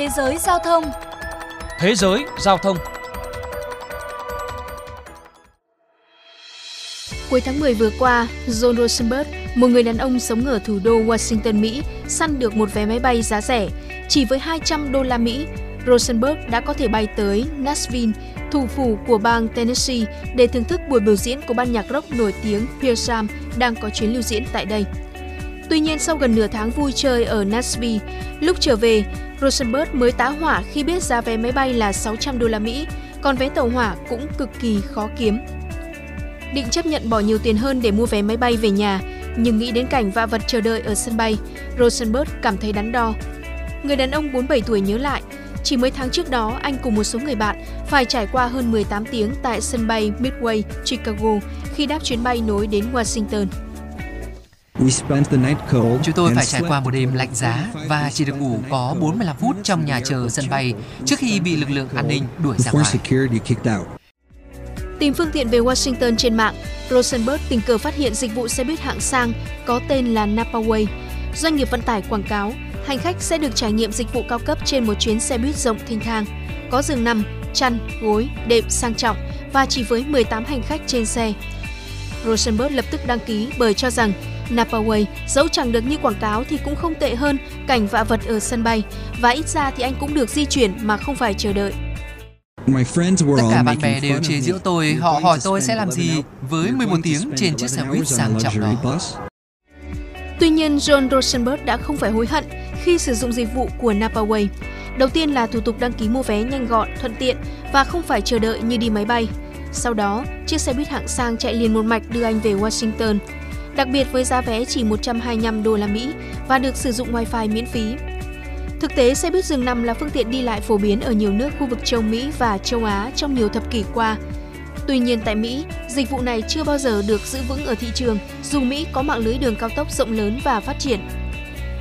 Thế giới giao thông Thế giới giao thông Cuối tháng 10 vừa qua, John Rosenberg, một người đàn ông sống ở thủ đô Washington, Mỹ, săn được một vé máy bay giá rẻ. Chỉ với 200 đô la Mỹ, Rosenberg đã có thể bay tới Nashville, thủ phủ của bang Tennessee để thưởng thức buổi biểu diễn của ban nhạc rock nổi tiếng Pearl Jam đang có chuyến lưu diễn tại đây. Tuy nhiên, sau gần nửa tháng vui chơi ở Nashville, lúc trở về, Rosenberg mới tá hỏa khi biết giá vé máy bay là 600 đô la Mỹ, còn vé tàu hỏa cũng cực kỳ khó kiếm. Định chấp nhận bỏ nhiều tiền hơn để mua vé máy bay về nhà, nhưng nghĩ đến cảnh vạ vật chờ đợi ở sân bay, Rosenberg cảm thấy đắn đo. Người đàn ông 47 tuổi nhớ lại, chỉ mấy tháng trước đó, anh cùng một số người bạn phải trải qua hơn 18 tiếng tại sân bay Midway, Chicago khi đáp chuyến bay nối đến Washington. Chúng tôi phải trải qua một đêm lạnh giá và chỉ được ngủ có 45 phút trong nhà chờ sân bay trước khi bị lực lượng an ninh đuổi ra ngoài. Tìm phương tiện về Washington trên mạng, Rosenberg tình cờ phát hiện dịch vụ xe buýt hạng sang có tên là Napaway. Doanh nghiệp vận tải quảng cáo, hành khách sẽ được trải nghiệm dịch vụ cao cấp trên một chuyến xe buýt rộng thênh thang, có giường nằm, chăn, gối, đệm sang trọng và chỉ với 18 hành khách trên xe. Rosenberg lập tức đăng ký bởi cho rằng Napaway dẫu chẳng được như quảng cáo thì cũng không tệ hơn cảnh vạ vật ở sân bay và ít ra thì anh cũng được di chuyển mà không phải chờ đợi. Tất cả bạn bè đều chế giễu tôi, họ hỏi tôi sẽ làm gì với 11 tiếng trên chiếc xe buýt sang trọng đó. Tuy nhiên, John Rosenberg đã không phải hối hận khi sử dụng dịch vụ của Napaway. Đầu tiên là thủ tục đăng ký mua vé nhanh gọn, thuận tiện và không phải chờ đợi như đi máy bay. Sau đó, chiếc xe buýt hạng sang chạy liền một mạch đưa anh về Washington. Đặc biệt với giá vé chỉ 125 đô la Mỹ và được sử dụng wifi miễn phí. Thực tế, xe buýt giường nằm là phương tiện đi lại phổ biến ở nhiều nước khu vực châu Mỹ và châu Á trong nhiều thập kỷ qua. Tuy nhiên tại Mỹ, dịch vụ này chưa bao giờ được giữ vững ở thị trường dù Mỹ có mạng lưới đường cao tốc rộng lớn và phát triển.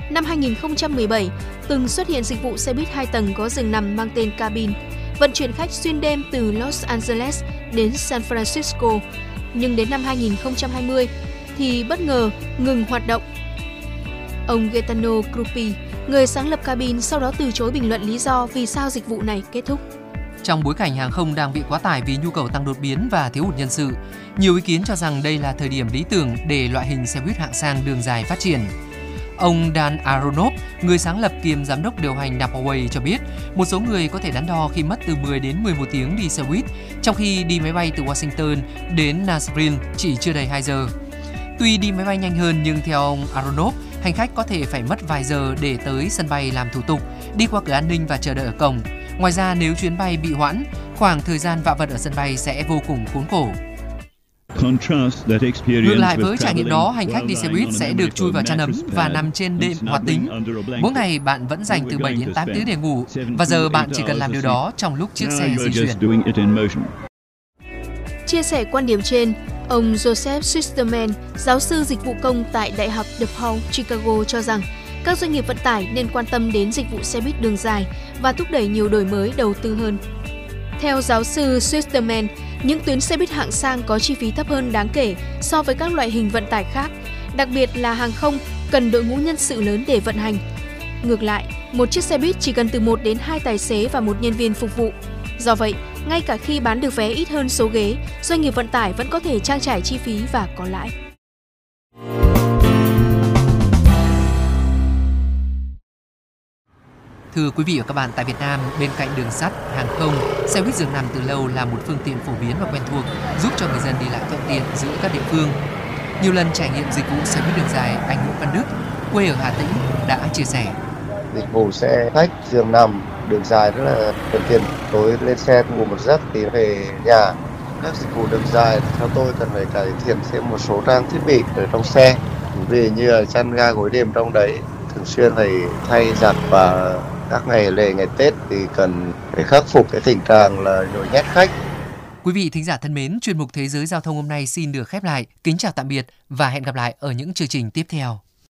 Năm 2017, từng xuất hiện dịch vụ xe buýt 2 tầng có giường nằm mang tên cabin, vận chuyển khách xuyên đêm từ Los Angeles đến San Francisco. Nhưng đến năm 2020 thì bất ngờ ngừng hoạt động. Ông Gaetano Gruppi, người sáng lập cabin sau đó từ chối bình luận lý do vì sao dịch vụ này kết thúc. Trong bối cảnh hàng không đang bị quá tải vì nhu cầu tăng đột biến và thiếu hụt nhân sự, nhiều ý kiến cho rằng đây là thời điểm lý tưởng để loại hình xe buýt hạng sang đường dài phát triển. Ông Dan Aronov, người sáng lập kiêm giám đốc điều hành Napaway cho biết, một số người có thể đắn đo khi mất từ 10 đến 11 tiếng đi xe buýt, trong khi đi máy bay từ Washington đến Nashville chỉ chưa đầy 2 giờ. Tuy đi máy bay nhanh hơn nhưng theo ông Aronov, hành khách có thể phải mất vài giờ để tới sân bay làm thủ tục, đi qua cửa an ninh và chờ đợi ở cổng. Ngoài ra nếu chuyến bay bị hoãn, khoảng thời gian vạ vật ở sân bay sẽ vô cùng khốn khổ. Ngược lại với trải nghiệm đó, hành khách đi xe buýt sẽ được chui vào chăn ấm và nằm trên đệm hoạt tính. Mỗi ngày bạn vẫn dành từ 7 đến 8 tiếng để ngủ và giờ bạn chỉ cần làm điều đó trong lúc chiếc xe di chuyển. Chia sẻ quan điểm trên, ông Joseph Sisterman, giáo sư dịch vụ công tại Đại học DePaul, Chicago cho rằng các doanh nghiệp vận tải nên quan tâm đến dịch vụ xe buýt đường dài và thúc đẩy nhiều đổi mới đầu tư hơn. Theo giáo sư Sisterman, những tuyến xe buýt hạng sang có chi phí thấp hơn đáng kể so với các loại hình vận tải khác, đặc biệt là hàng không cần đội ngũ nhân sự lớn để vận hành. Ngược lại, một chiếc xe buýt chỉ cần từ 1 đến 2 tài xế và một nhân viên phục vụ. Do vậy, ngay cả khi bán được vé ít hơn số ghế, doanh nghiệp vận tải vẫn có thể trang trải chi phí và có lãi. Thưa quý vị và các bạn, tại Việt Nam, bên cạnh đường sắt, hàng không, xe buýt giường nằm từ lâu là một phương tiện phổ biến và quen thuộc, giúp cho người dân đi lại thuận tiện giữa các địa phương. Nhiều lần trải nghiệm dịch vụ xe buýt đường dài, anh Nguyễn Văn Đức, quê ở Hà Tĩnh, đã chia sẻ. Dịch vụ xe khách giường nằm đường dài rất là thuận tiện. Tối lên xe ngủ một giấc thì về nhà. Các dịch vụ đường dài theo tôi cần phải cải thiện thêm một số trang thiết bị ở trong xe. Vì như là chăn ga gối đêm trong đấy thường xuyên phải thay giặt và các ngày lễ ngày Tết thì cần phải khắc phục cái tình trạng là nhồi nhét khách. Quý vị thính giả thân mến, chuyên mục Thế giới Giao thông hôm nay xin được khép lại. Kính chào tạm biệt và hẹn gặp lại ở những chương trình tiếp theo.